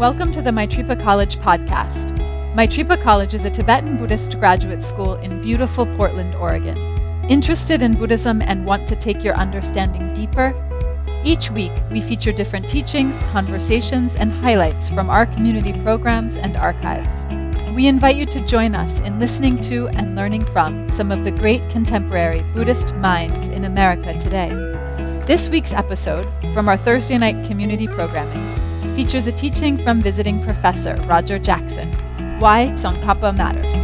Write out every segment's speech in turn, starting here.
Welcome to the Maitripa College podcast. Maitripa College is a Tibetan Buddhist graduate school in beautiful Portland, Oregon. Interested in Buddhism and want to take your understanding deeper? Each week, we feature different teachings, conversations, and highlights from our community programs and archives. We invite you to join us in listening to and learning from some of the great contemporary Buddhist minds in America today. This week's episode, from our Thursday night community programming, features a teaching from visiting professor Roger Jackson Why Tsongkhapa Matters.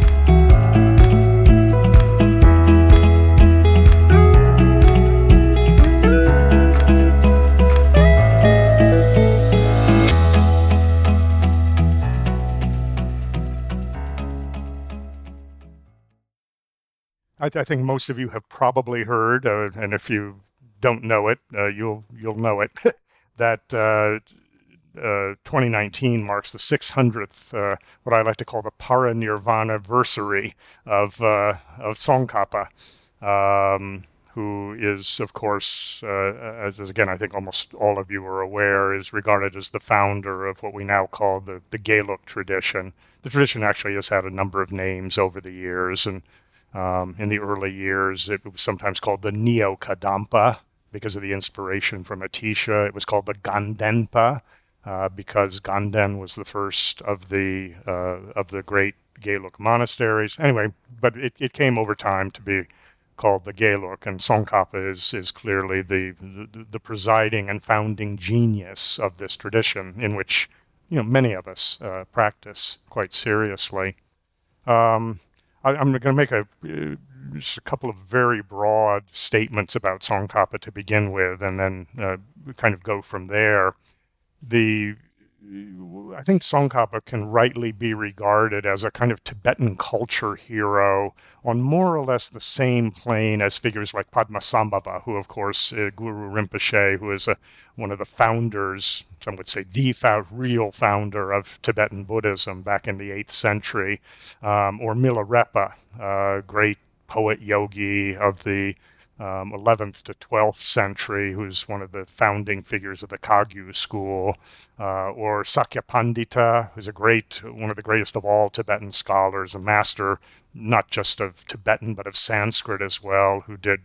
I, th- I, think most of you have probably heard, uh, and if you don't know it, uh, you'll you'll know it. that uh, uh 2019 marks the 600th, uh, what I like to call the parinirvana versary of uh, of Tsongkhapa, um, who is, of course, as, as, again I think almost all of you are aware, is regarded as the founder of what we now call the the Geluk tradition. The tradition actually has had a number of names over the years, and um, in the early years, it was sometimes called the Neo Kadampa because of the inspiration from Atisha. It was called the Gandenpa uh, because Ganden was the first of the uh, of the great Geluk monasteries. Anyway, but it, it came over time to be called the Geluk, and Tsongkhapa is is clearly the, the, the presiding and founding genius of this tradition, in which you know many of us uh, practice quite seriously. Um, I, am going to make a just a couple of very broad statements about Tsongkhapa to begin with, and then uh, kind of go from there. The I think Tsongkhapa can rightly be regarded as a kind of Tibetan culture hero on more or less the same plane as figures like Padmasambhava, who, of course, uh, Guru Rinpoche, who is a, one of the founders, some would say the real founder of Tibetan Buddhism back in the 8th century, um, or Milarepa, a great poet yogi of the um, 11th to 12th century, who's one of the founding figures of the Kagyu school, uh, or Sakyapandita, who's a great, one of the greatest of all Tibetan scholars, a master not just of Tibetan but of Sanskrit as well, who did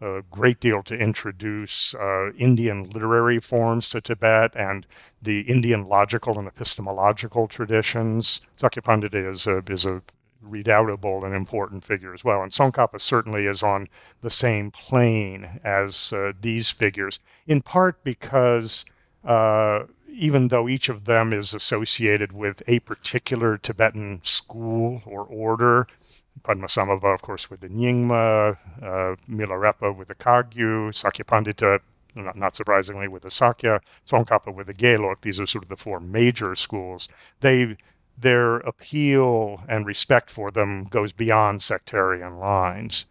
a great deal to introduce uh, Indian literary forms to Tibet and the Indian logical and epistemological traditions. Sakyapandita is a, is a redoubtable and important figure as well. And Tsongkhapa certainly is on the same plane as uh, these figures, in part because uh, even though each of them is associated with a particular Tibetan school or order, Padmasambhava, of course, with the Nyingma, uh, Milarepa with the Kagyu, Sakyapandita, not, not, surprisingly, with the Sakya, Tsongkhapa with the Geluk. These are sort of the four major schools. They their appeal and respect for them goes beyond sectarian lines.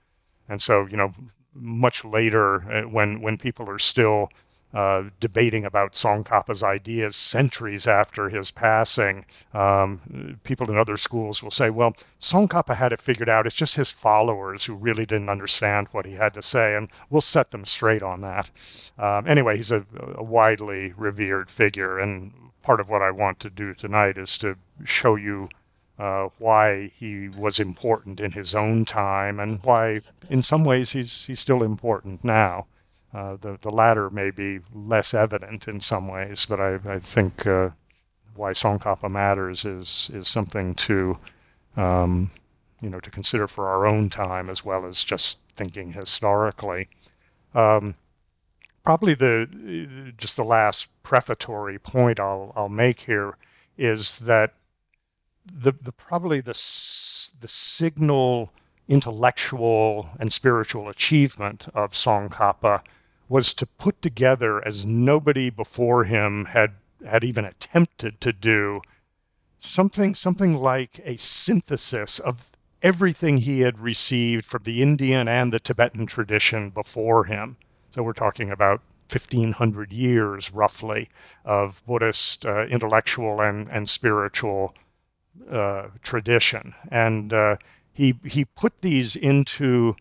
And so, you know, much later, uh, when when people are still uh, debating about Tsongkhapa's ideas centuries after his passing, um, people in other schools will say, well, Tsongkhapa had it figured out. It's just his followers who really didn't understand what he had to say, and we'll set them straight on that. Um, anyway, he's a, a widely revered figure, and part of what I want to do tonight is to show you uh, why he was important in his own time and why, in some ways, he's, he's still important now. Uh, the, the latter may be less evident in some ways, but I, I think uh, why Tsongkhapa matters is, is something to, um, you know, to consider for our own time as well as just thinking historically. Um, probably the just the last prefatory point I'll, I'll make here is that the, the probably the, the signal intellectual and spiritual achievement of Tsongkhapa was to put together, as nobody before him had, had even attempted to do, something, something like a synthesis of everything he had received from the Indian and the Tibetan tradition before him. So we're talking about 1500 years roughly of Buddhist uh, intellectual and, and spiritual uh, tradition. And uh, he, he put these into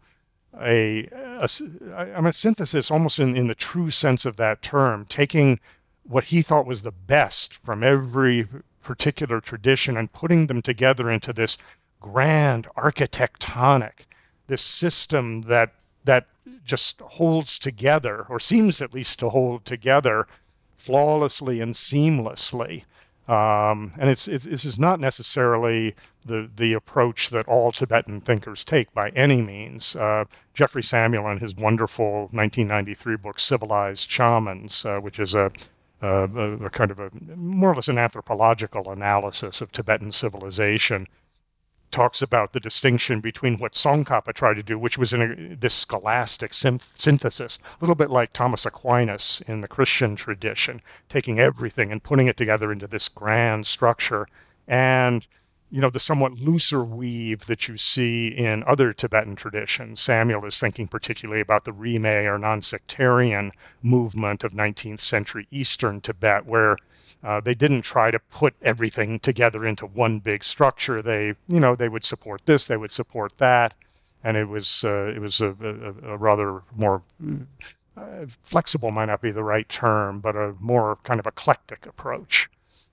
a, a, a synthesis almost in, in the true sense of that term, taking what he thought was the best from every particular tradition and putting them together into this grand architectonic, this system that that just holds together, or seems at least to hold together flawlessly and seamlessly. Um, and it's, it's, this is not necessarily the, the approach that all Tibetan thinkers take by any means. Uh, Jeffrey Samuel, in his wonderful 1993 book, Civilized Shamans, uh, which is a, a, a, kind of a more or less an anthropological analysis of Tibetan civilization, talks about the distinction between what Tsongkhapa tried to do, which was in a, this scholastic synth- synthesis, a little bit like Thomas Aquinas in the Christian tradition, taking everything and putting it together into this grand structure, and you know, the somewhat looser weave that you see in other Tibetan traditions. Samuel is thinking particularly about the Rimé or non-sectarian movement of 19th century Eastern Tibet, where uh, they didn't try to put everything together into one big structure. They, you know, they would support this, they would support that, and it was uh, it was a, a, a rather more uh, flexible might not be the right term, but a more kind of eclectic approach.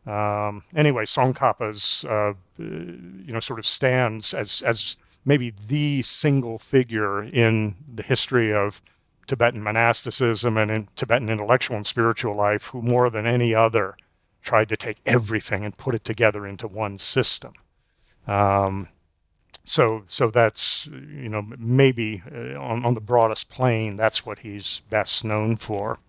Um, anyway, Tsongkhapa's, uh, you know, sort of stands as, as maybe the single figure in the history of Tibetan monasticism and in Tibetan intellectual and spiritual life who, more than any other, tried to take everything and put it together into one system. Um, so, so that's you know maybe uh, on, on the broadest plane, that's what he's best known for.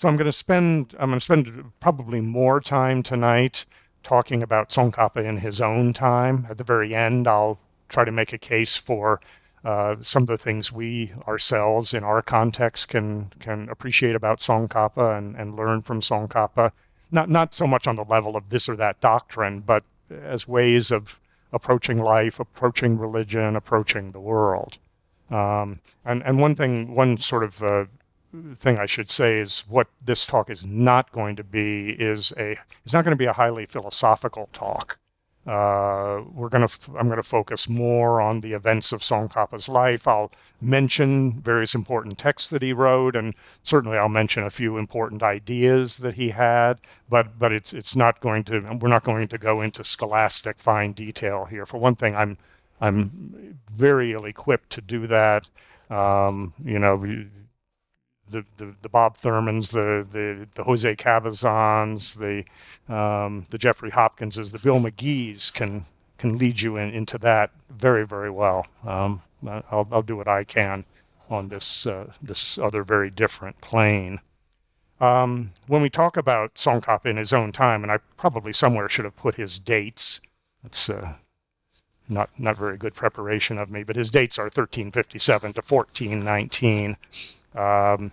So I'm going to spend I'm going to spend probably more time tonight talking about Tsongkhapa in his own time. At the very end, I'll try to make a case for uh, some of the things we ourselves in our context can can appreciate about Tsongkhapa and, and learn from Tsongkhapa. Not not so much on the level of this or that doctrine, but as ways of approaching life, approaching religion, approaching the world. Um, and and one thing, one sort of uh, thing I should say is what this talk is not going to be is a it's not going to be a highly philosophical talk. Uh, we're to I'm going to focus more on the events of Tsongkhapa's life. I'll mention various important texts that he wrote, and certainly I'll mention a few important ideas that he had. But but it's it's not going to we're not going to go into scholastic fine detail here. For one thing, I'm I'm very ill equipped to do that. Um, you know, the, the, the Bob Thurmans, the, the, the Jose Cabezóns, the, um, the Jeffrey Hopkinses, the Bill Magees can, can lead you in, into that very, very well. Um, I'll, I'll do what I can on this, uh, this other very different plane. Um, when we talk about Tsongkhapa in his own time, and I probably somewhere should have put his dates, that's uh, not, not very good preparation of me, but his dates are 1357 to 1419. Um,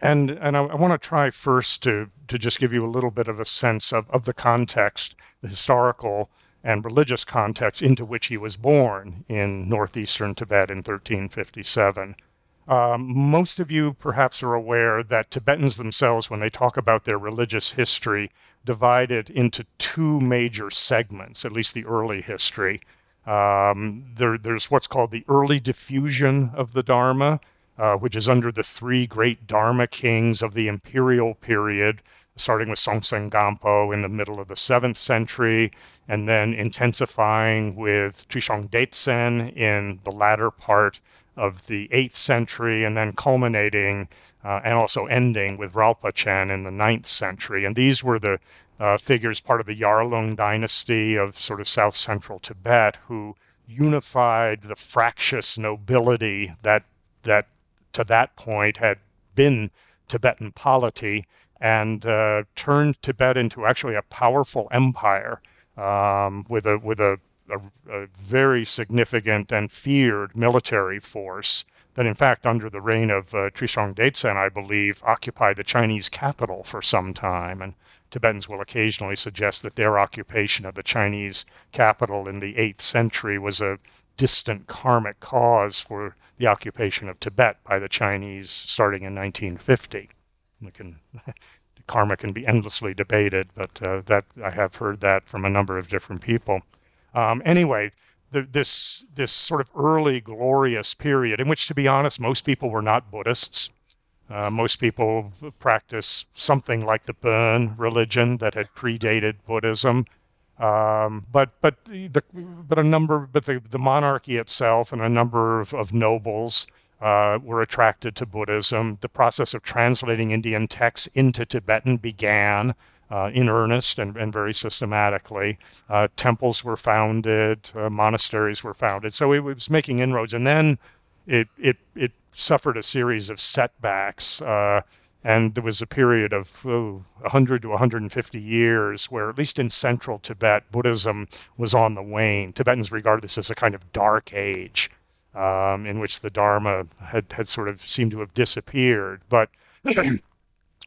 and and I, I want to try first to to just give you a little bit of a sense of, of the context, the historical and religious context into which he was born in northeastern Tibet in 1357. Um, most of you perhaps are aware that Tibetans themselves, when they talk about their religious history, divide it into two major segments, at least the early history. Um, there, there's what's called the early diffusion of the Dharma, uh, which is under the three great Dharma kings of the imperial period, starting with Songtsen Gampo in the middle of the 7th century, and then intensifying with Trishong Detsen in the latter part of the 8th century, and then culminating uh, and also ending with Chen in the 9th century. And these were the uh, figures part of the Yarlung dynasty of sort of south central Tibet who unified the fractious nobility that that to that point had been Tibetan polity and uh, turned Tibet into actually a powerful empire um, with a with a, a, a, very significant and feared military force that, in fact, under the reign of uh, Trishong Detsen, I believe, occupied the Chinese capital for some time. And Tibetans will occasionally suggest that their occupation of the Chinese capital in the 8th century was a distant karmic cause for the occupation of Tibet by the Chinese starting in 1950. Can, karma can be endlessly debated, but uh, that I have heard that from a number of different people. Um, anyway, the, this this sort of early glorious period, in which, to be honest, most people were not Buddhists. Uh, most people practice something like the Bon religion that had predated Buddhism. Um, but but the, but a number but the, the monarchy itself and a number of, of nobles uh, were attracted to Buddhism. The process of translating Indian texts into Tibetan began uh, in earnest and, and very systematically. Uh, temples were founded, uh, monasteries were founded. So it was making inroads. And then it, it, it suffered a series of setbacks. And there was a period of oh, 100 to 150 years where, at least in central Tibet, Buddhism was on the wane. Tibetans regard this as a kind of dark age um, in which the Dharma had, had sort of seemed to have disappeared. But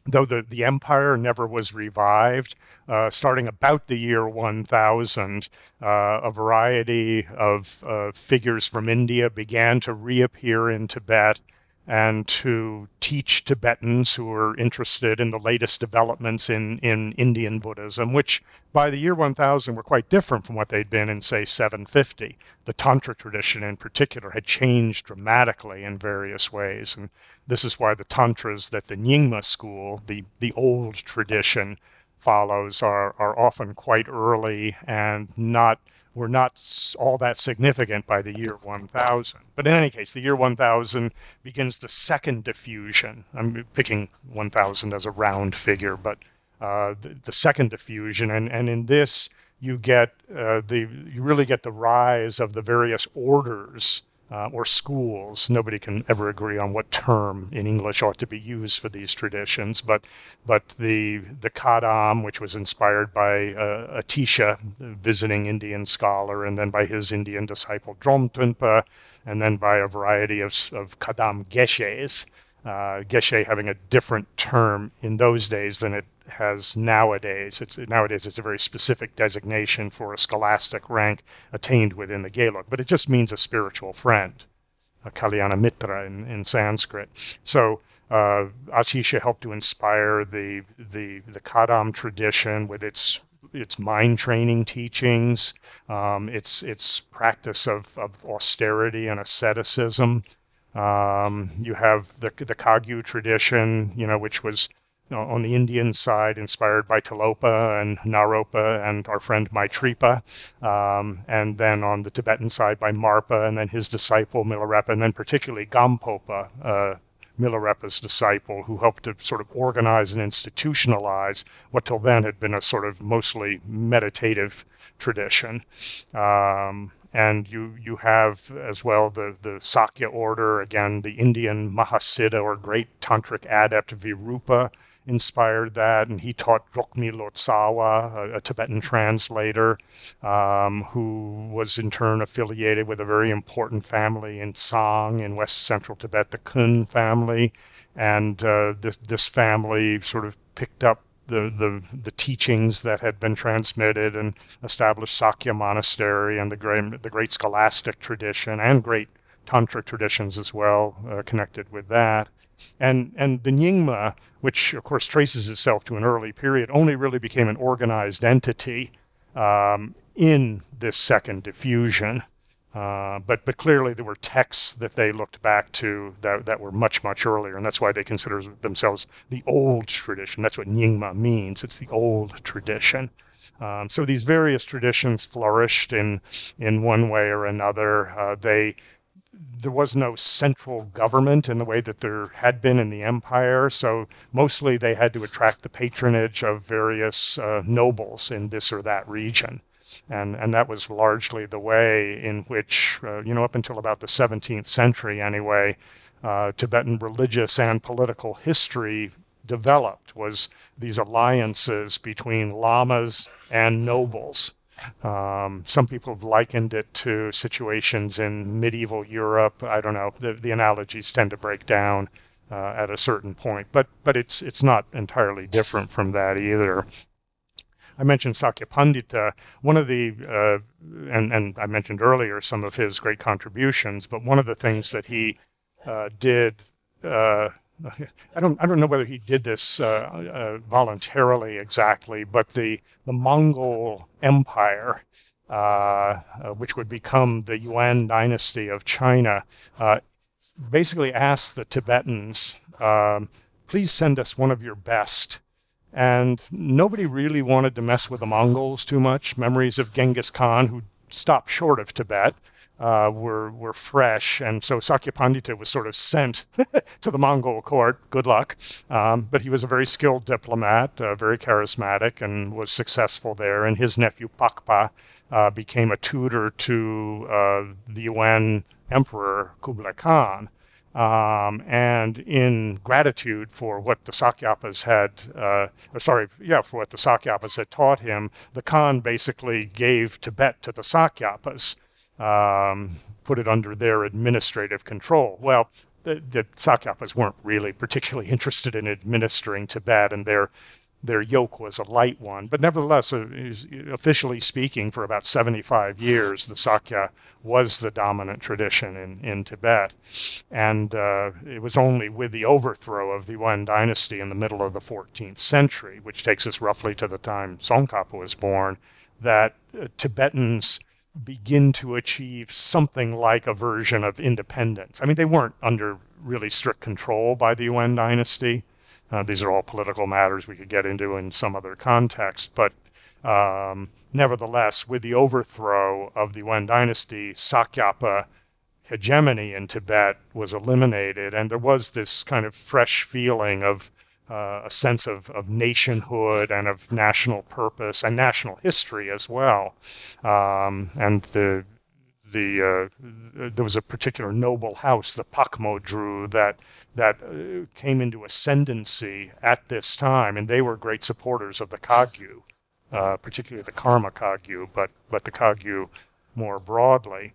though the, the empire never was revived, uh, starting about the year 1000, uh, a variety of uh, figures from India began to reappear in Tibet and to teach Tibetans who were interested in the latest developments in, in Indian Buddhism, which by the year 1000 were quite different from what they'd been in, say, 750. The Tantra tradition in particular had changed dramatically in various ways. And this is why the Tantras that the Nyingma school, the, the old tradition, follows, are, are often quite early and not were not all that significant by the year 1000. But in any case, the year 1000 begins the second diffusion. I'm picking 1000 as a round figure, but uh, the, the, second diffusion, and, and in this you get uh, the you really get the rise of the various orders uh, or schools. Nobody can ever agree on what term in English ought to be used for these traditions, but but the the Kadam, which was inspired by uh, Atisha, visiting Indian scholar, and then by his Indian disciple Dromtönpa, and then by a variety of, of Kadam Geshes. Uh, Geshe having a different term in those days than it has nowadays. It's nowadays it's a very specific designation for a scholastic rank attained within the Gelug, but it just means a spiritual friend, a Kalyana Mitra in, in Sanskrit. So uh, Atisha helped to inspire the the the Kadam tradition with its its mind training teachings, um, its its practice of, of austerity and asceticism. Um, you have the the Kagyu tradition, you know, which was on the Indian side, inspired by Tilopa and Naropa and our friend Maitripa, um, and then on the Tibetan side by Marpa and then his disciple Milarepa, and then particularly Gampopa, uh, Milarepa's disciple, who helped to sort of organize and institutionalize what till then had been a sort of mostly meditative tradition. Um, and you you have as well the the Sakya order again the Indian Mahasiddha or great tantric adept Virupa inspired that, and he taught Drokmi Lotsawa, a, a Tibetan translator, um, who was in turn affiliated with a very important family in Tsang in west central Tibet, the Khön family, and uh, this, this family sort of picked up the, the, the teachings that had been transmitted and established Sakya Monastery and the great, the great scholastic tradition and great tantric traditions as well uh, connected with that. And, and the Nyingma, which of course traces itself to an early period, only really became an organized entity um, in this second diffusion. Uh, but but clearly there were texts that they looked back to that, that were much much earlier, and that's why they consider themselves the old tradition. That's what Nyingma means. It's the old tradition. Um, so these various traditions flourished in in one way or another. Uh, they there was no central government in the way that there had been in the empire. So mostly they had to attract the patronage of various uh, nobles in this or that region. And, and that was largely the way in which, uh, you know, up until about the 17th century anyway, uh, Tibetan religious and political history developed was these alliances between lamas and nobles um, some people have likened it to situations in medieval Europe. I don't know. The, the analogies tend to break down uh, at a certain point, but but it's it's not entirely different from that either. I mentioned Sakya Pandita. One of the uh, and and I mentioned earlier some of his great contributions, but one of the things that he uh, did uh, I don't I don't know whether he did this uh, uh, voluntarily exactly, but the the Mongol Empire, uh, which would become the Yuan dynasty of China, basically asked the Tibetans um, please send us one of your best. And nobody really wanted to mess with the Mongols too much. Memories of Genghis Khan, who stopped short of Tibet, uh, were were fresh, and so Sakyapandita was sort of sent to the Mongol court. Good luck, um, but he was a very skilled diplomat, uh, very charismatic, and was successful there. And his nephew Pakpa uh, became a tutor to uh, the Yuan emperor Kublai Khan. Um, and in gratitude for what the Sakyapas had, uh, sorry, yeah, for what the Sakyapas had taught him, the Khan basically gave Tibet to the Sakyapas um, put it under their administrative control. Well, the, the Sakyapas weren't really particularly interested in administering Tibet, and their their yoke was a light one. But nevertheless, uh, officially speaking, for about 75 years, the Sakya was the dominant tradition in, in Tibet. And uh, it was only with the overthrow of the Yuan dynasty in the middle of the 14th century, which takes us roughly to the time Tsongkhapa was born, that uh, Tibetans begin to achieve something like a version of independence. I mean, they weren't under really strict control by the Yuan dynasty. Uh, these are all political matters we could get into in some other context, but um, nevertheless, with the overthrow of the Yuan dynasty, Sakyapa hegemony in Tibet was eliminated, and there was this kind of fresh feeling of uh, a sense of, of nationhood and of national purpose and national history as well. Um, and the the uh, there was a particular noble house, the Pakmodru, that that uh, came into ascendancy at this time, and they were great supporters of the Kagyu, uh, particularly the Karma Kagyu, but but the Kagyu more broadly.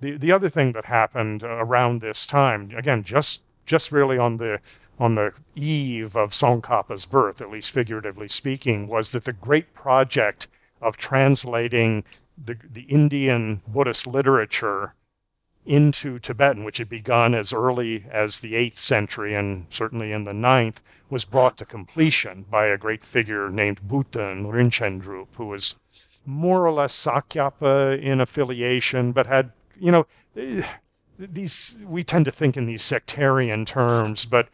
The the other thing that happened around this time, again, just just really on the on the eve of Tsongkhapa's birth, at least figuratively speaking, was that the great project of translating the, the Indian Buddhist literature into Tibetan, which had begun as early as the 8th century and certainly in the 9th, was brought to completion by a great figure named Butön Rinchen who was more or less Sakyapa in affiliation, but had, you know, eh, these, we tend to think in these sectarian terms, but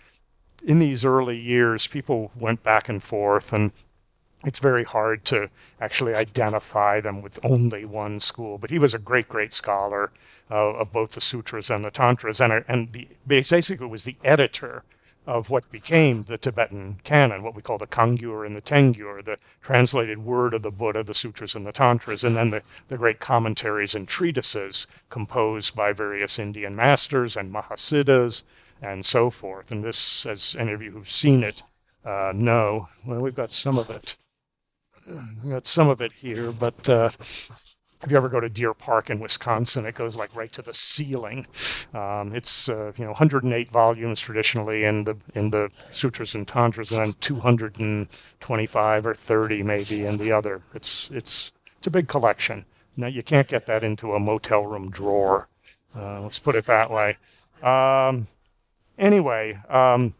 in these early years, people went back and forth, and it's very hard to actually identify them with only one school. But he was a great, great scholar uh, of both the sutras and the tantras, and, and the, basically was the editor of what became the Tibetan canon, what we call the Kangyur and the Tengyur, the translated word of the Buddha, the sutras and the tantras, and then the, the great commentaries and treatises composed by various Indian masters and Mahasiddhas and so forth. And this, as any of you who've seen it uh, know, well, we've got some of it. Got some of it here, but uh, if you ever go to Deer Park in Wisconsin, it goes like right to the ceiling. Um, it's uh, you know 108 volumes traditionally in the in the sutras and tantras, and then 225 or 30 maybe in the other. It's it's it's a big collection. Now you can't get that into a motel room drawer. Uh, let's put it that way. Um, anyway, um,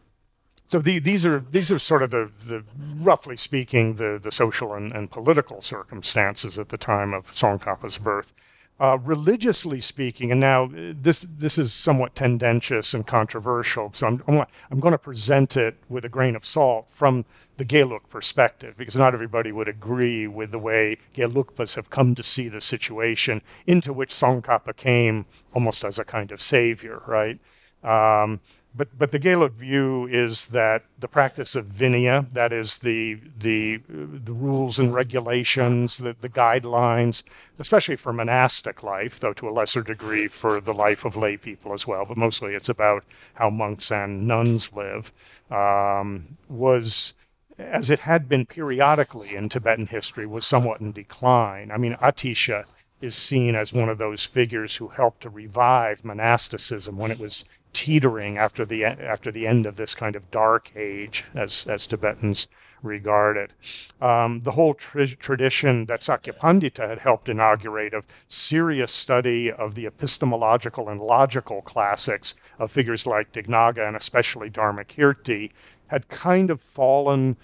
so the, these are these are sort of the, the roughly speaking the the social and, and political circumstances at the time of Tsongkhapa's birth. Uh, religiously speaking, and now this this is somewhat tendentious and controversial, so I'm I'm, I'm going to present it with a grain of salt from the Gelug perspective, because not everybody would agree with the way Gelugpas have come to see the situation into which Tsongkhapa came almost as a kind of savior, right? Um, but but the Gelug view is that the practice of vinaya, that is the the the rules and regulations, the, the guidelines, especially for monastic life, though to a lesser degree for the life of lay people as well, but mostly it's about how monks and nuns live, um, was as it had been periodically in Tibetan history, was somewhat in decline. I mean, Atisha is seen as one of those figures who helped to revive monasticism when it was teetering after the after the end of this kind of dark age, as as Tibetans regard it. Um, the whole tradition that Sakyapandita had helped inaugurate of serious study of the epistemological and logical classics of figures like Dignaga and especially Dharmakirti had kind of fallen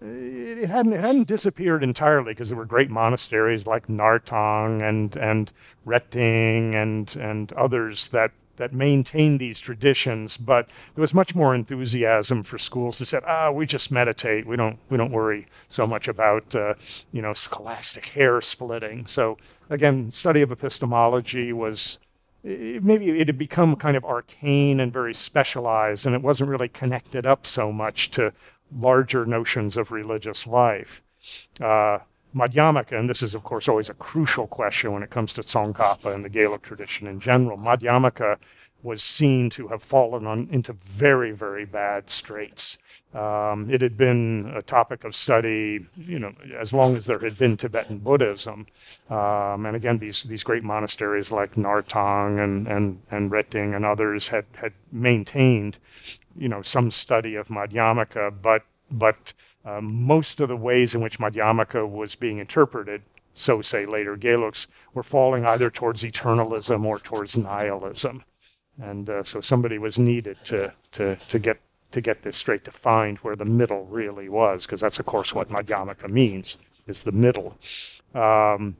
it hadn't it hadn't disappeared entirely because there were great monasteries like Nartang and and Reting and and others that that maintained these traditions, but there was much more enthusiasm for schools that said, "Ah, we just meditate. We don't we don't worry so much about uh, you know scholastic hair splitting." So again, study of epistemology was maybe it had become kind of arcane and very specialized, and it wasn't really connected up so much to larger notions of religious life. Uh, Madhyamaka, and this is, of course, always a crucial question when it comes to Tsongkhapa and the Gelug tradition in general, Madhyamaka was seen to have fallen on, into very, very bad straits. Um, it had been a topic of study, you know, as long as there had been Tibetan Buddhism. Um, and again, these, these great monasteries like Nartang and, and, and Reting and others had, had maintained, you know, some study of Madhyamaka, but, but uh, most of the ways in which Madhyamaka was being interpreted, so say later Gelugs, were falling either towards eternalism or towards nihilism. And uh, so somebody was needed to, to, to, get, to get this straight, to find where the middle really was, because that's, of course, what Madhyamaka means, is the middle. Um,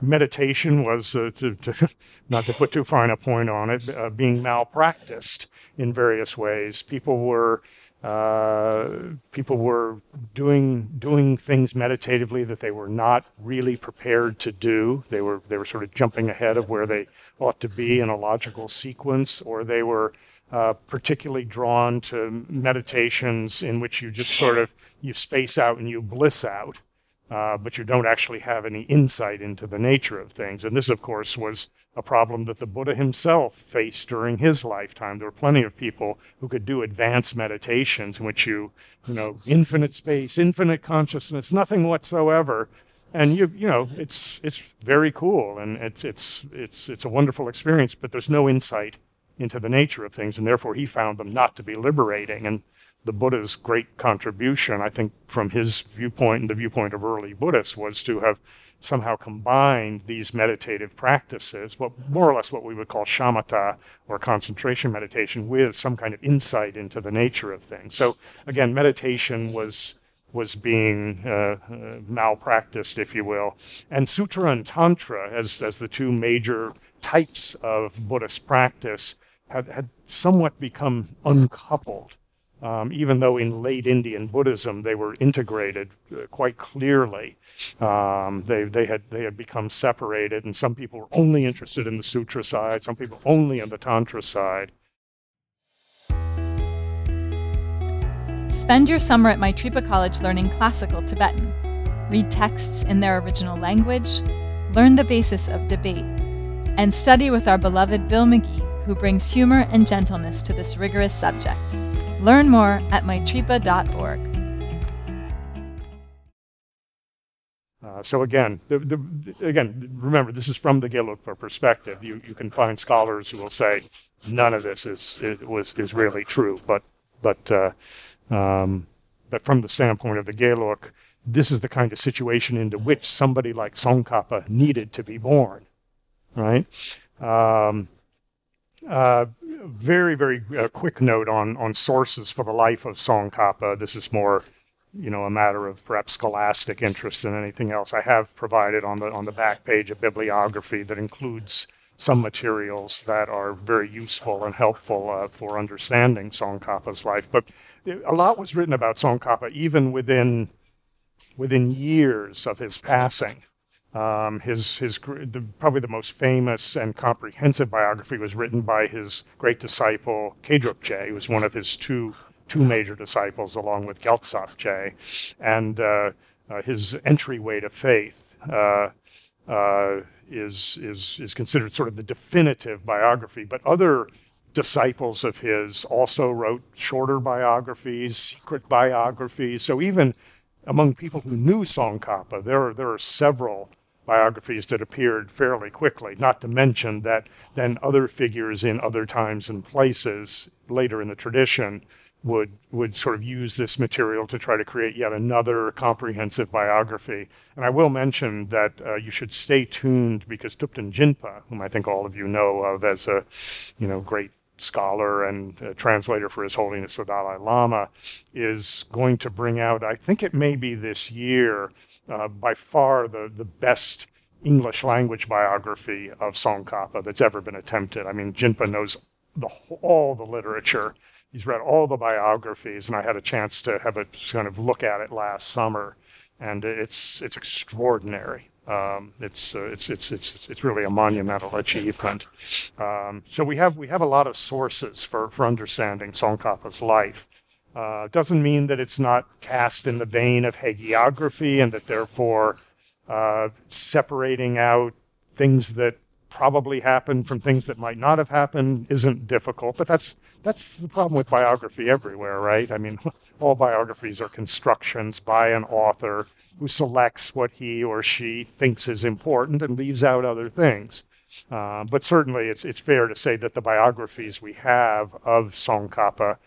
meditation was, uh, to, to, not to put too fine a point on it, uh, being malpracticed in various ways. People were uh, people were doing doing things meditatively that they were not really prepared to do. They were they were sort of jumping ahead of where they ought to be in a logical sequence, or they were uh, particularly drawn to meditations in which you just sort of you space out and you bliss out uh, but you don't actually have any insight into the nature of things. And this, of course, was a problem that the Buddha himself faced during his lifetime. There were plenty of people who could do advanced meditations in which you, you know, infinite space, infinite consciousness, nothing whatsoever. And you, you know, it's it's very cool and it's it's it's it's a wonderful experience, but there's no insight into the nature of things, and therefore he found them not to be liberating. And the Buddha's great contribution, I think, from his viewpoint and the viewpoint of early Buddhists, was to have somehow combined these meditative practices, what more or less what we would call shamatha or concentration meditation, with some kind of insight into the nature of things. So again, meditation was was being uh, uh, malpracticed, if you will, and sutra and tantra, as as the two major types of Buddhist practice, had had somewhat become uncoupled um, even though in late Indian Buddhism they were integrated uh, quite clearly. Um, they, they, had, they had become separated, and some people were only interested in the sutra side, some people only in the tantra side. Spend your summer at Maitripa College learning classical Tibetan. Read texts in their original language, learn the basis of debate, and study with our beloved Bill Magee, who brings humor and gentleness to this rigorous subject. Learn more at maitripa.org. Uh, so again, the, the, again, remember this is from the Gelugpa perspective. You you can find scholars who will say none of this is, is was is really true, but but uh, um, but from the standpoint of the Gelug, this is the kind of situation into which somebody like Tsongkhapa needed to be born, right? Um, uh, very, very uh, quick note on, on sources for the life of Tsongkhapa. This is more, you know, a matter of perhaps scholastic interest than anything else. I have provided on the on the back page a bibliography that includes some materials that are very useful and helpful uh, for understanding Tsongkhapa's life. But a lot was written about Tsongkhapa even within within years of his passing. Um, his his the, probably the most famous and comprehensive biography was written by his great disciple Khedrup Je, who was one of his two two major disciples, along with Gyaltsab Je, and uh, uh, his entryway to faith. Uh, uh, is is is considered sort of the definitive biography, but other disciples of his also wrote shorter biographies, secret biographies. So even among people who knew Tsongkhapa, there are, there are several biographies that appeared fairly quickly, not to mention that then other figures in other times and places later in the tradition would would sort of use this material to try to create yet another comprehensive biography. And I will mention that uh, you should stay tuned because Thupten Jinpa, whom I think all of you know of as a you know great scholar and translator for His Holiness the Dalai Lama, is going to bring out, I think it may be this year, uh, by far the, the best English language biography of Tsongkhapa that's ever been attempted. I mean, Jinpa knows the, all the literature. He's read all the biographies, and I had a chance to have a kind of look at it last summer, and it's it's extraordinary. Um, it's, uh, it's it's it's it's really a monumental achievement. Um, so we have we have a lot of sources for for understanding Tsongkhapa's life. Uh, doesn't mean that it's not cast in the vein of hagiography and that therefore uh, separating out things that probably happened from things that might not have happened isn't difficult. But that's that's the problem with biography everywhere, right? I mean, all biographies are constructions by an author who selects what he or she thinks is important and leaves out other things. Uh, but certainly, it's it's fair to say that the biographies we have of Tsongkhapa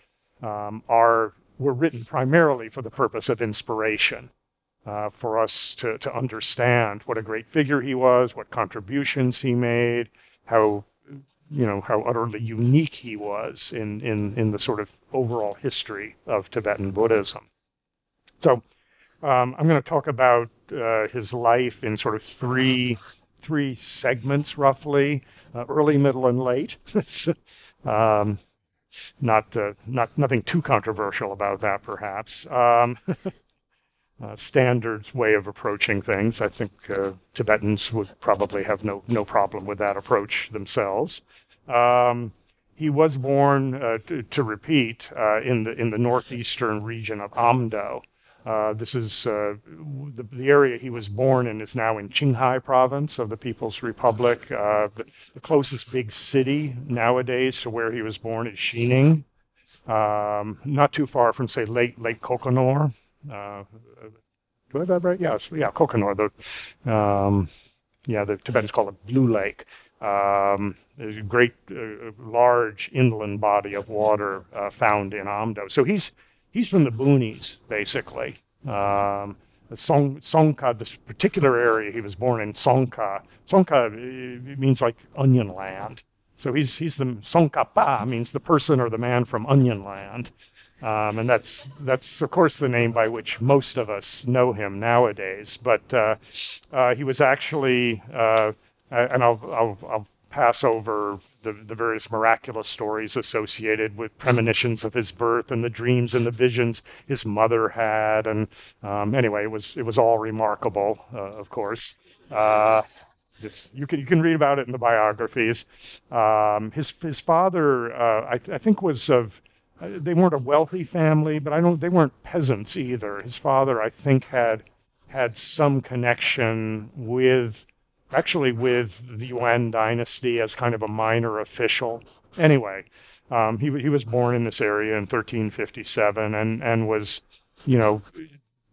um, are were written primarily for the purpose of inspiration uh, for us to, to understand what a great figure he was, what contributions he made, how you know how utterly unique he was in, in, in the sort of overall history of Tibetan Buddhism. So um, I'm going to talk about uh, his life in sort of three three segments roughly: uh, early, middle, and late. um, not uh, not nothing too controversial about that, perhaps. Um, uh, standard way of approaching things. I think uh, Tibetans would probably have no no problem with that approach themselves. Um, he was born, uh, to, to, repeat, uh, in the in the northeastern region of Amdo. Uh, this is uh, the, the, area he was born in is now in Qinghai province of the People's Republic. The, the, closest big city nowadays to where he was born is Xining, um, not too far from say Lake Lake Kokonor. Uh, do I have that right? Yeah, yeah, Kokonor. The, um, yeah, the Tibetans call it Blue Lake. Um, a great, uh, large inland body of water uh, found in Amdo. So he's he's from the boonies, basically. Um, Tsong, Tsongkha, this particular area he was born in, Tsongkha. Tsongkha uh, means like onion land. So he's he's the Tsongkhapa means the person or the man from onion land. Um, and that's that's of course the name by which most of us know him nowadays. But uh, uh, he was actually, uh, and I'll, I'll, I'll, pass over the, the various miraculous stories associated with premonitions of his birth and the dreams and the visions his mother had. And um, anyway, it was it was all remarkable, uh, of course. Uh, just you can you can read about it in the biographies. Um, his his father, uh, I, th- I think, was of they weren't a wealthy family, but I don't. They weren't peasants either. His father, I think, had had some connection with, actually, with the Yuan dynasty as kind of a minor official. Anyway, um, he he was born in this area in 1357, and and was, you know,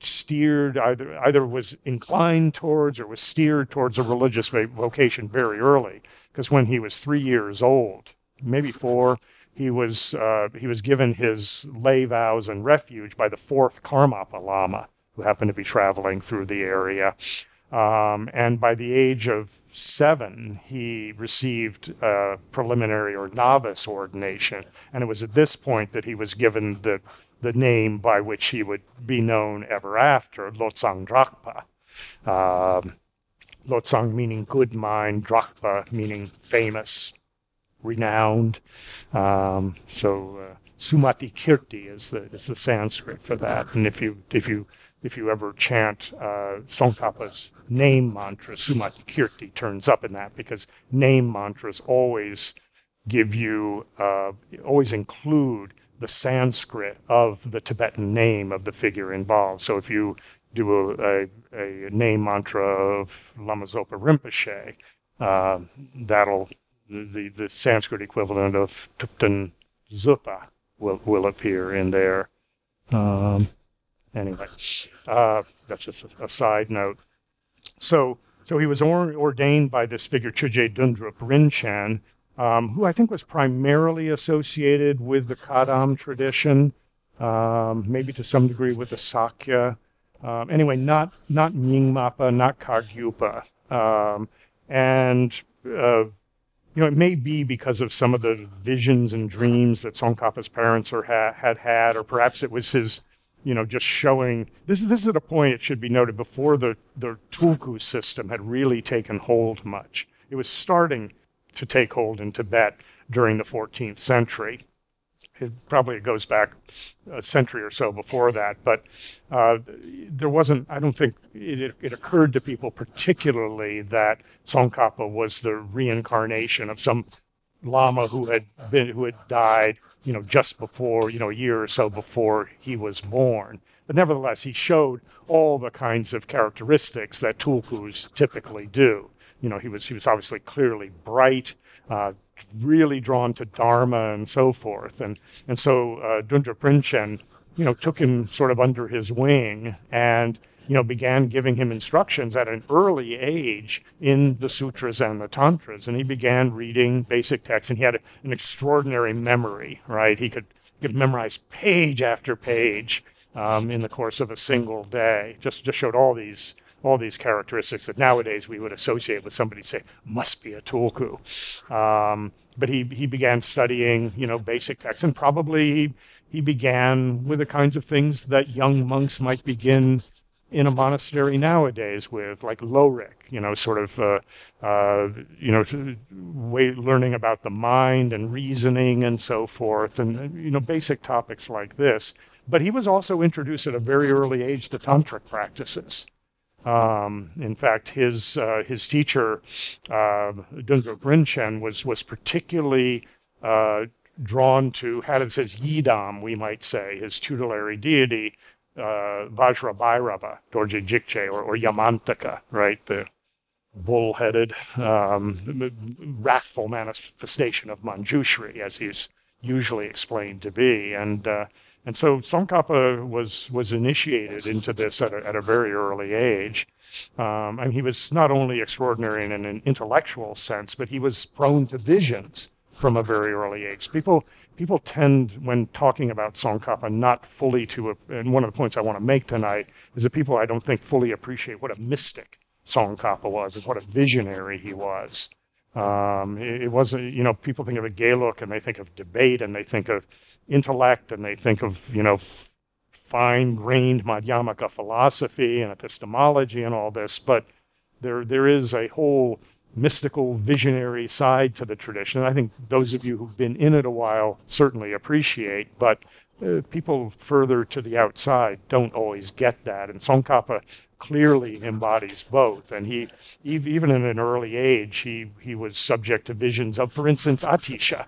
steered either either was inclined towards or was steered towards a religious vocation very early. Because when he was three years old, maybe four he was uh, he was given his lay vows and refuge by the fourth Karmapa Lama, who happened to be traveling through the area. Um, and by the age of seven, he received a preliminary or novice ordination. And it was at this point that he was given the, the name by which he would be known ever after, Lobsang Drakpa. Um, Lobsang meaning good mind, Drakpa meaning famous renowned. Um, so uh, Sumati Kirti is the is the Sanskrit for that. And if you if you if you ever chant uh, Tsongkhapa's name mantra, Sumati Kirti turns up in that because name mantras always give you uh, always include the Sanskrit of the Tibetan name of the figure involved. So if you do a, a, a name mantra of Lama Zopa Rinpoche, uh, that'll the, the Sanskrit equivalent of Thubten Zopa will, will appear in there. Um, anyway, uh, that's just a, a, side note. So, so he was or, ordained by this figure Chögyé Döndrup Rinchen, um, who I think was primarily associated with the Kadam tradition, um, maybe to some degree with the Sakya. Um, anyway, not not Nyingmapa, not Kargyupa, um, and uh, you know, it may be because of some of the visions and dreams that Tsongkhapa's parents are, ha- had had, or perhaps it was his you know, just showing this is this is at a point it should be noted before the the tulku system had really taken hold much. It was starting to take hold in Tibet during the 14th century. It probably goes back a century or so before that, but uh, there wasn't. I don't think it, it occurred to people particularly that Tsongkhapa was the reincarnation of some lama who had been who had died you know just before you know a year or so before he was born. But nevertheless he showed all the kinds of characteristics that tulkus typically do. You know he was he was obviously clearly bright uh, really drawn to dharma and so forth. And and so uh, Dundrip Rinchen you know took him sort of under his wing. And you know, began giving him instructions at an early age in the sutras and the tantras. And he began reading basic texts, and he had an extraordinary memory, right? He could, could memorize page after page um, in the course of a single day. Just, just showed all these all these characteristics that nowadays we would associate with somebody say must be a tulku. Um, but he he began studying you know basic texts and probably he, he began with the kinds of things that young monks might begin in a monastery nowadays with like Lorik, you know, sort of, uh, uh, you know, way, learning about the mind and reasoning and so forth, and you know, basic topics like this. But he was also introduced at a very early age to tantric practices. Um, in fact, his uh, his teacher, uh, Dundrip Rinchen, was was particularly uh, drawn to, had does his Yidam, we might say, his tutelary deity, uh, Vajrabhairava, Dorje Jikche, or, or Yamantaka, right? The bull-headed, um, wrathful manifestation of Manjushri, as he's usually explained to be. And uh, and so Tsongkhapa was was initiated into this at a, at a very early age. Um, and he was not only extraordinary in an intellectual sense, but he was prone to visions from a very early age. People people tend, when talking about Tsongkhapa, not fully to, and one of the points I want to make tonight is that people I don't think fully appreciate what a mystic Tsongkhapa was and what a visionary he was. Um, it, it wasn't, you know, people think of a Geluk and they think of debate and they think of intellect and they think of, you know, f- fine grained Madhyamaka philosophy and epistemology and all this, but there there is a whole mystical, visionary side to the tradition. I think those of you who've been in it a while certainly appreciate, but uh, people further to the outside don't always get that. And Tsongkhapa clearly embodies both. And he, even in an early age, he, he was subject to visions of, for instance, Atisha.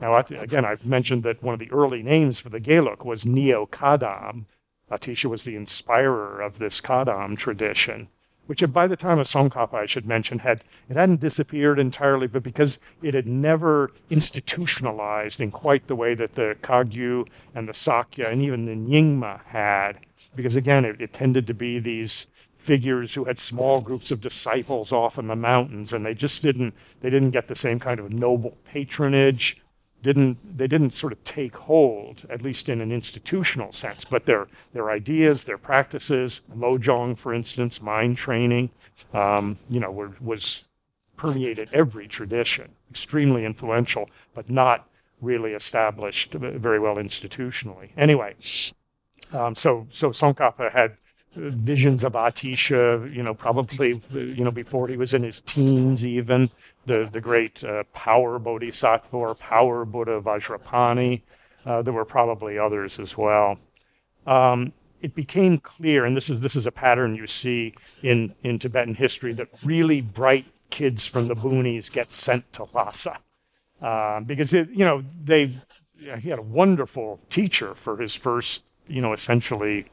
Now, again, I've mentioned that one of the early names for the Geluk was Neo Kadam. Atisha was the inspirer of this Kadam tradition which by the time of Tsongkhapa, I should mention, had it hadn't disappeared entirely, but because it had never institutionalized in quite the way that the Kagyu and the Sakya and even the Nyingma had, because again, it, it tended to be these figures who had small groups of disciples off in the mountains, and they just didn't they didn't get the same kind of noble patronage didn't they didn't sort of take hold, at least in an institutional sense, but their their ideas, their practices, Lojong, for instance, mind training, um, you know, were, was permeated every tradition, extremely influential, but not really established very well institutionally. Anyway, um, so so Tsongkhapa had visions of Atisha, you know, probably, you know, before he was in his teens, even the the great uh, power bodhisattva or power Buddha Vajrapani. Uh, there were probably others as well. Um, it became clear, and this is this is a pattern you see in in Tibetan history, that really bright kids from the boonies get sent to Lhasa uh, because it, you know they he had a wonderful teacher for his first, you know, essentially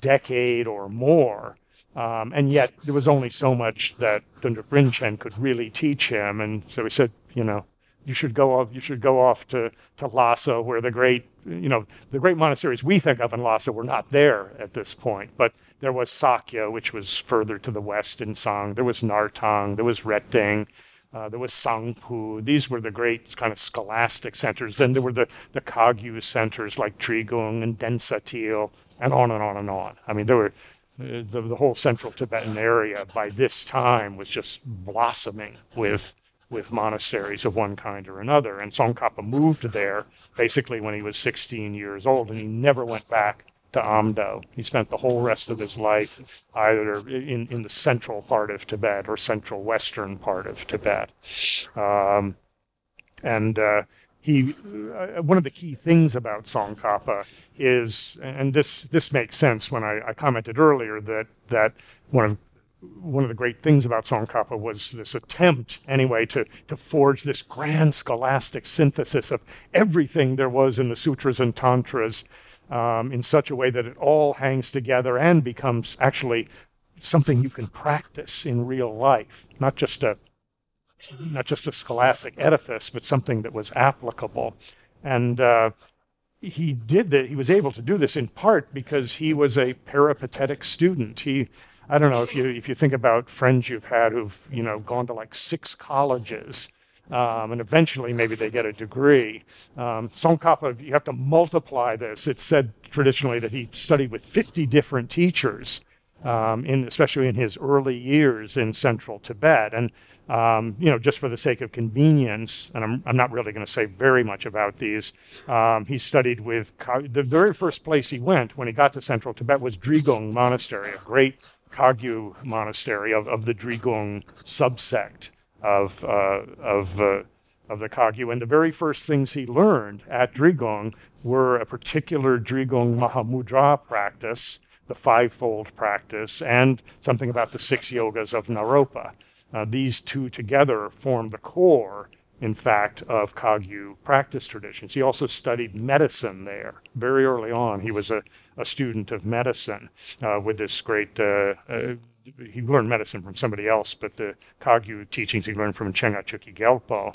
decade or more. Um, and yet there was only so much that Dundrip Rinchen could really teach him. And so he said, you know, you should go off, you should go off to, to Lhasa where the great, you know, the great monasteries we think of in Lhasa were not there at this point. But there was Sakya, which was further to the west in Tsang. There was Nartang, there was Reting, uh, there was Sangpu. These were the great kind of scholastic centers. Then there were the, the Kagyu centers like Drigung and Densatil and on and on and on. I mean, there were the, the whole central Tibetan area by this time was just blossoming with with monasteries of one kind or another. And Tsongkhapa moved there basically when he was 16 years old, and he never went back to Amdo. He spent the whole rest of his life either in, in the central part of Tibet or central western part of Tibet. Um, and uh, he, uh, one of the key things about Tsongkhapa is, and this this makes sense when I, I commented earlier that that one of one of the great things about Tsongkhapa was this attempt, anyway, to, to forge this grand scholastic synthesis of everything there was in the sutras and tantras um, in such a way that it all hangs together and becomes actually something you can practice in real life, not just a not just a scholastic edifice, but something that was applicable. And uh, he did that. He was able to do this in part because he was a peripatetic student. He I don't know if you if you think about friends you've had who've you know gone to like six colleges, um, and eventually maybe they get a degree. Um, Tsongkhapa, you have to multiply this. It's said traditionally that he studied with 50 different teachers, um, in especially in his early years in central Tibet, and um, you know, just for the sake of convenience, and I'm, I'm not really going to say very much about these, um, he studied with, the very first place he went when he got to central Tibet was Drigung Monastery, a great Kagyu monastery of, of the Drigung subsect of, uh, of, uh, of the Kagyu. And the very first things he learned at Drigung were a particular Drigung Mahamudra practice, the fivefold practice, and something about the six yogas of Naropa. Uh, these two together form the core in fact, of Kagyu practice traditions. He also studied medicine there very early on. He was a, a student of medicine uh, with this great. Uh, uh, he learned medicine from somebody else, but the Kagyu teachings he learned from Chenga Gyalpo.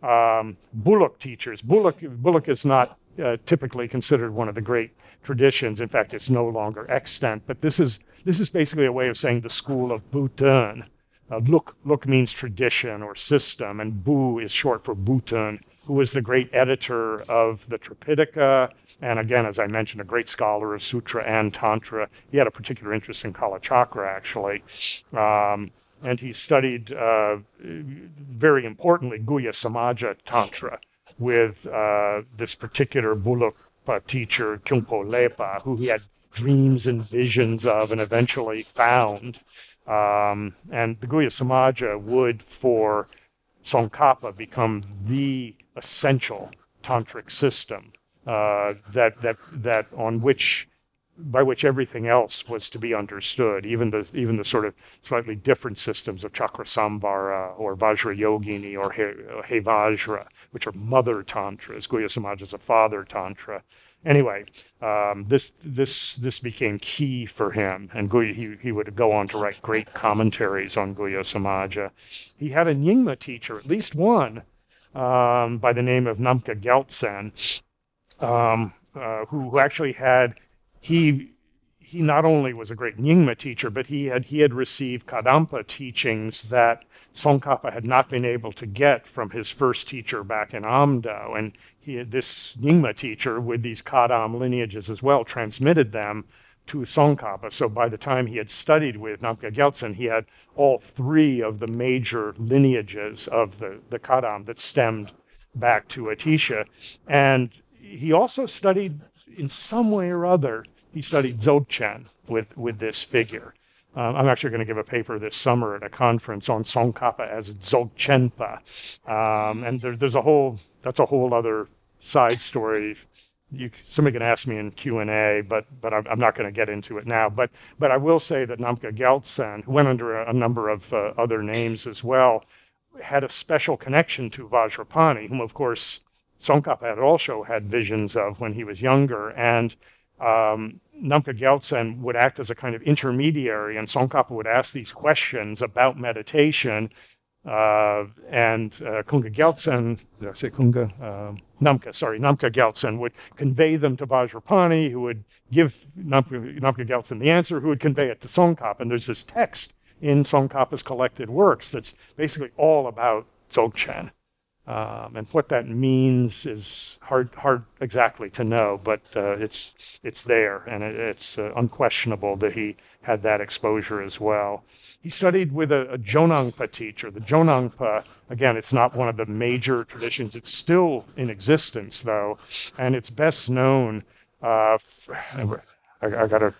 Um, Buluk teachers. Buluk, Buluk is not uh, typically considered one of the great traditions. In fact, it's no longer extant. But this is this is basically a way of saying the school of Butön. Uh, Luk, Luk means tradition or system, and Bu is short for Butön, who was the great editor of the Tripitaka, and again, as I mentioned, a great scholar of Sutra and Tantra. He had a particular interest in Kalachakra, actually. Um, and he studied, uh, very importantly, Guhya Samaja Tantra with uh, this particular Bulukpa teacher, Khyungpo Lhepa, who he had dreams and visions of and eventually found. Um, and the Guhya Samaja would, for Tsongkhapa, become the essential tantric system uh, that that that on which by which everything else was to be understood, even the even the sort of slightly different systems of Chakrasamvara or Vajrayogini or Hevajra, which are mother tantras. Guhya Samaja is a father tantra, anyway, um, this this this became key for him, and he he would go on to write great commentaries on Guhya Samaja. He had a Nyingma teacher, at least one, um, by the name of Namkha Gyaltsen, um, uh, who, who actually had he he not only was a great Nyingma teacher, but he had he had received Kadampa teachings that Tsongkhapa had not been able to get from his first teacher back in Amdo. And he this Nyingma teacher with these Kadam lineages as well transmitted them to Tsongkhapa. So by the time he had studied with Namkha Gyaltsen, he had all three of the major lineages of the, the Kadam that stemmed back to Atisha. And he also studied in some way or other he studied Dzogchen with, with this figure. Um, I'm actually going to give a paper this summer at a conference on Tsongkhapa as Dzogchenpa. Um, and there, there's a whole, that's a whole other side story. You, somebody can ask me in Q&A, but, but I'm, I'm not going to get into it now. But, but I will say that Namkha Gyaltsen, who went under a, a number of uh, other names as well, had a special connection to Vajrapani, whom, of course, Tsongkhapa had also had visions of when he was younger. And um, Namkha Gyaltsen would act as a kind of intermediary, and Tsongkhapa would ask these questions about meditation. Uh, and uh, Kunga Gyaltsen, did I say Kunga? Uh, Namkha, sorry, Namkha Gyaltsen would convey them to Vajrapani, who would give Namkha, Namkha Gyaltsen the answer, who would convey it to Tsongkhapa. And there's this text in Tsongkhapa's collected works that's basically all about Dzogchen. Um, and what that means is hard, hard exactly to know, but uh, it's it's there, and it, it's uh, unquestionable that he had that exposure as well. He studied with a, a Jonangpa teacher. The Jonangpa, again, it's not one of the major traditions. It's still in existence, though, and it's best known. Uh, I, I gotta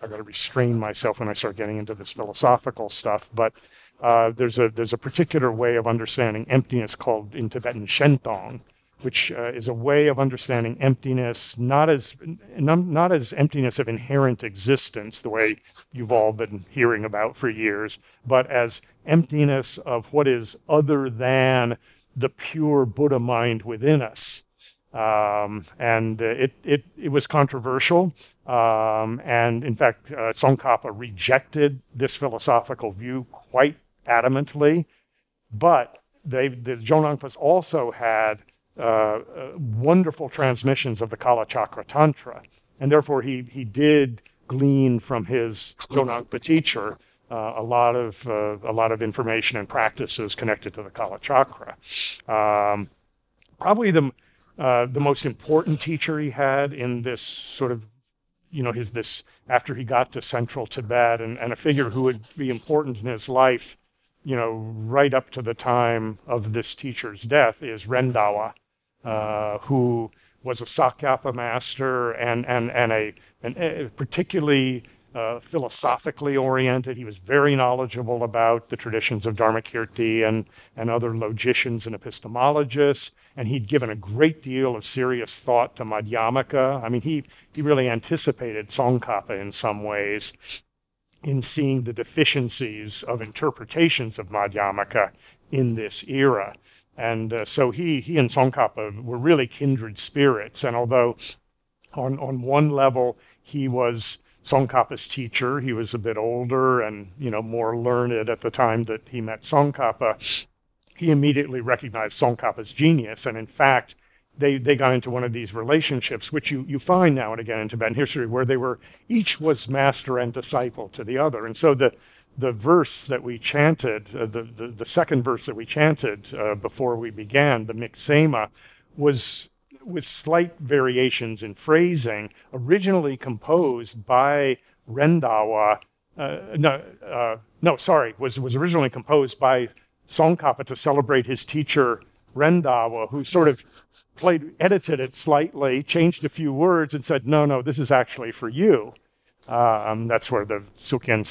I gotta restrain myself when I start getting into this philosophical stuff. But uh, there's a there's a particular way of understanding emptiness called in Tibetan shentong, which uh, is a way of understanding emptiness not as not, as emptiness of inherent existence, the way you've all been hearing about for years, but as emptiness of what is other than the pure Buddha mind within us. Um, and uh, it, it, it was controversial. Um, and in fact, uh, Tsongkhapa rejected this philosophical view quite adamantly. But they, the Jonangpas also had uh, uh, wonderful transmissions of the Kala Chakra Tantra. And therefore, he, he did glean from his Jonangpa teacher uh, a lot of uh, a lot of information and practices connected to the Kala Chakra. Um, probably the uh, the most important teacher he had in this sort of you know his this after he got to central Tibet and, and a figure who would be important in his life you know right up to the time of this teacher's death is Rendawa uh, who was a Sakyapa master and and and a, a particularly uh, philosophically oriented. He was very knowledgeable about the traditions of Dharmakirti and, and other logicians and epistemologists. And he'd given a great deal of serious thought to Madhyamaka. I mean, he, he really anticipated Tsongkhapa in some ways in seeing the deficiencies of interpretations of Madhyamaka in this era. And uh, so he, he and Tsongkhapa were really kindred spirits. And although on, on one level he was Tsongkhapa's teacher. He was a bit older and, you know, more learned at the time that he met Tsongkhapa. He immediately recognized Tsongkhapa's genius. And in fact, they, they got into one of these relationships, which you, you find now and again in Tibetan history, where they were each was master and disciple to the other. And so the, the verse that we chanted, uh, the, the, the, second verse that we chanted uh, before we began, the Migtsema, was with slight variations in phrasing, originally composed by Rendawa. Uh, no, uh, no, sorry, was, was originally composed by Tsongkhapa to celebrate his teacher Rendawa, who sort of played, edited it slightly, changed a few words, and said, "No, no, this is actually for you." Um, that's where the Sukyen,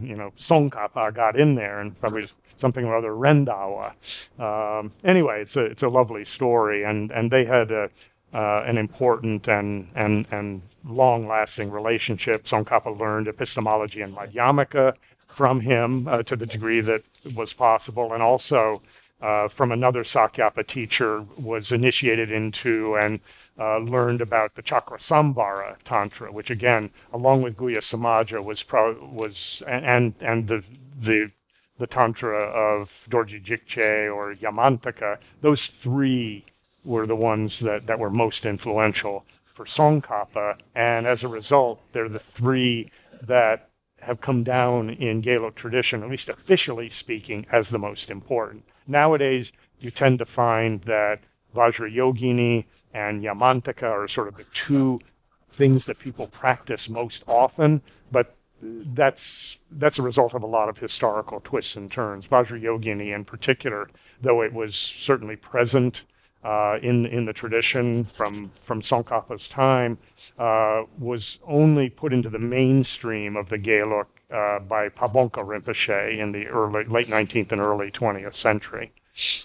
you know, Tsongkhapa got in there, and probably something or other Rendawa. Um, anyway, it's a it's a lovely story, and and they had a, uh, an important and and and long-lasting relationship. Tsongkhapa learned epistemology and Madhyamaka from him uh, to the degree that was possible, and also. Uh, from another Sakyapa teacher, was initiated into and uh, learned about the Chakra Samvara Tantra, which again, along with Guhya Samaja, was pro- was and and the the the Tantra of Dorje Jikche or Yamantaka, those three were the ones that, that were most influential for Tsongkhapa. And as a result, they're the three that have come down in Gelug tradition, at least officially speaking, as the most important. Nowadays, you tend to find that Vajrayogini and Yamantaka are sort of the two things that people practice most often, but that's that's a result of a lot of historical twists and turns. Vajrayogini, in particular, though it was certainly present uh, in in the tradition from from Tsongkhapa's time, uh, was only put into the mainstream of the Gelug uh, by Pabongka Rinpoche in the early late 19th and early 20th century.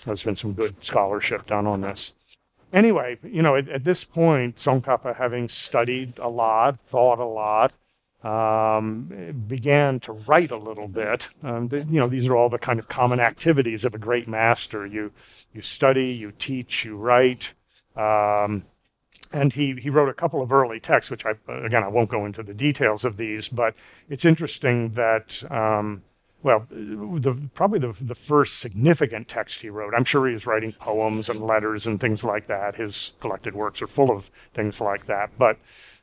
There's been some good scholarship done on this. Anyway, you know, at, at this point, Tsongkhapa, having studied a lot, thought a lot, um, began to write a little bit. Um, the, you know, these are all the kind of common activities of a great master. You you study, you teach, you write. Um, and he, he wrote a couple of early texts, which I again I won't go into the details of these, but it's interesting that um, well, the, probably the, the first significant text he wrote. I'm sure he was writing poems and letters and things like that. His collected works are full of things like that, but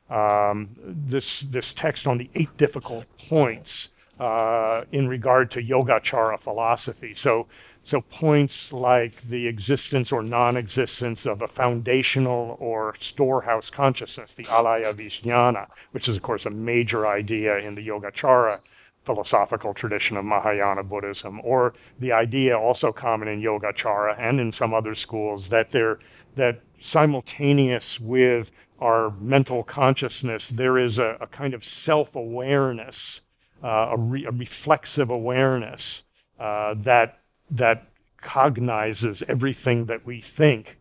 um, this this text on the eight difficult points uh, in regard to Yogacara philosophy. So so points like the existence or non-existence of a foundational or storehouse consciousness, the alaya vijnana, which is of course a major idea in the Yogacara philosophical tradition of Mahayana Buddhism, or the idea also common in Yogacara and in some other schools that they're that simultaneous with our mental consciousness, there is a, a kind of self-awareness, uh, a, re, a, reflexive awareness uh, that that cognizes everything that we think.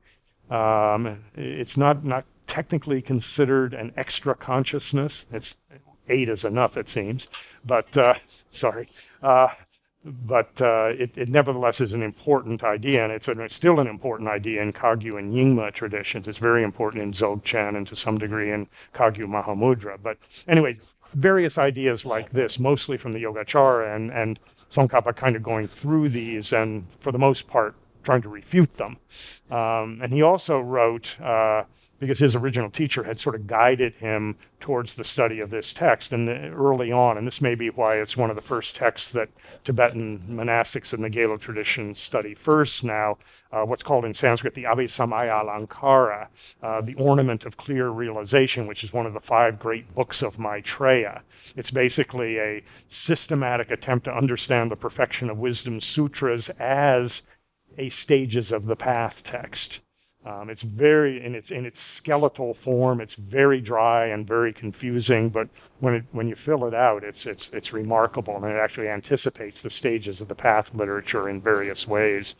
Um, it's not not technically considered an extra consciousness. It's eight is enough, it seems. But uh, sorry, uh, but uh, it, it, nevertheless is an important idea, and it's, it's, still an important idea in Kagyu and Nyingma traditions. It's very important in Dzogchen and to some degree in Kagyu Mahamudra. But anyway, various ideas like this, mostly from the Yogacara, and, and Tsongkhapa kind of going through these and, for the most part, trying to refute them. Um, and he also wrote uh, because his original teacher had sort of guided him towards the study of this text. And early on and this may be why it's one of the first texts that tibetan monastics in the Gelug tradition study first now uh, what's called in sanskrit the abhisamaya alankara uh, the ornament of clear realization which is one of the five great books of maitreya. It's basically a systematic attempt to understand the perfection of wisdom sutras as a stages of the path text um, it's very in its in its skeletal form. It's very dry and very confusing. But when it when you fill it out, it's it's it's remarkable, and it actually anticipates the stages of the path literature in various ways.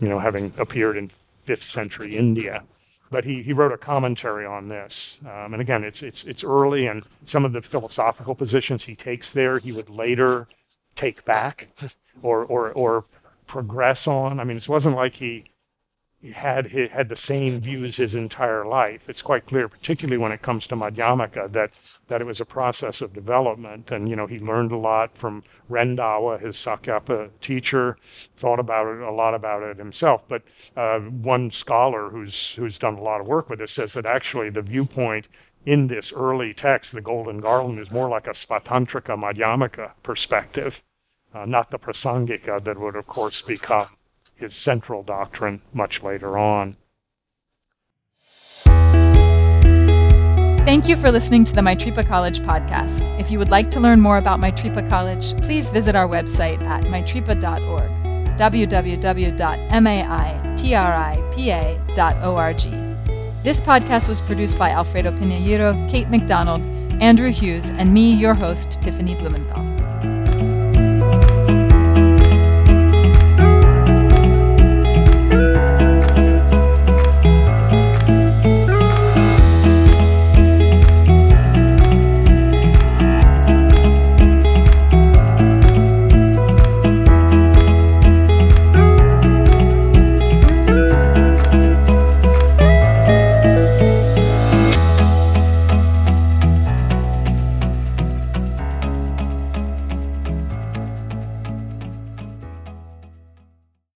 You know, having appeared in fifth century India. But he, he wrote a commentary on this, um, and again, it's it's it's early, and some of the philosophical positions he takes there, he would later take back, or or or progress on. I mean, it wasn't like he had had the same views his entire life. It's quite clear, particularly when it comes to Madhyamaka, that that it was a process of development. And you know, he learned a lot from Rendawa, his Sakyapa teacher, thought about it a lot about it himself. But uh, one scholar who's who's done a lot of work with this says that actually the viewpoint in this early text, the Golden Garland, is more like a Svatantrika Madhyamaka perspective, uh, not the Prasangika that would, of course, become his central doctrine much later on. Thank you for listening to the Maitripa College podcast. If you would like to learn more about Maitripa College, please visit our website at maitripa.org, www.maitripa.org. This podcast was produced by Alfredo Pinheiro, Kate McDonald, Andrew Hughes, and me, your host, Tiffany Blumenthal.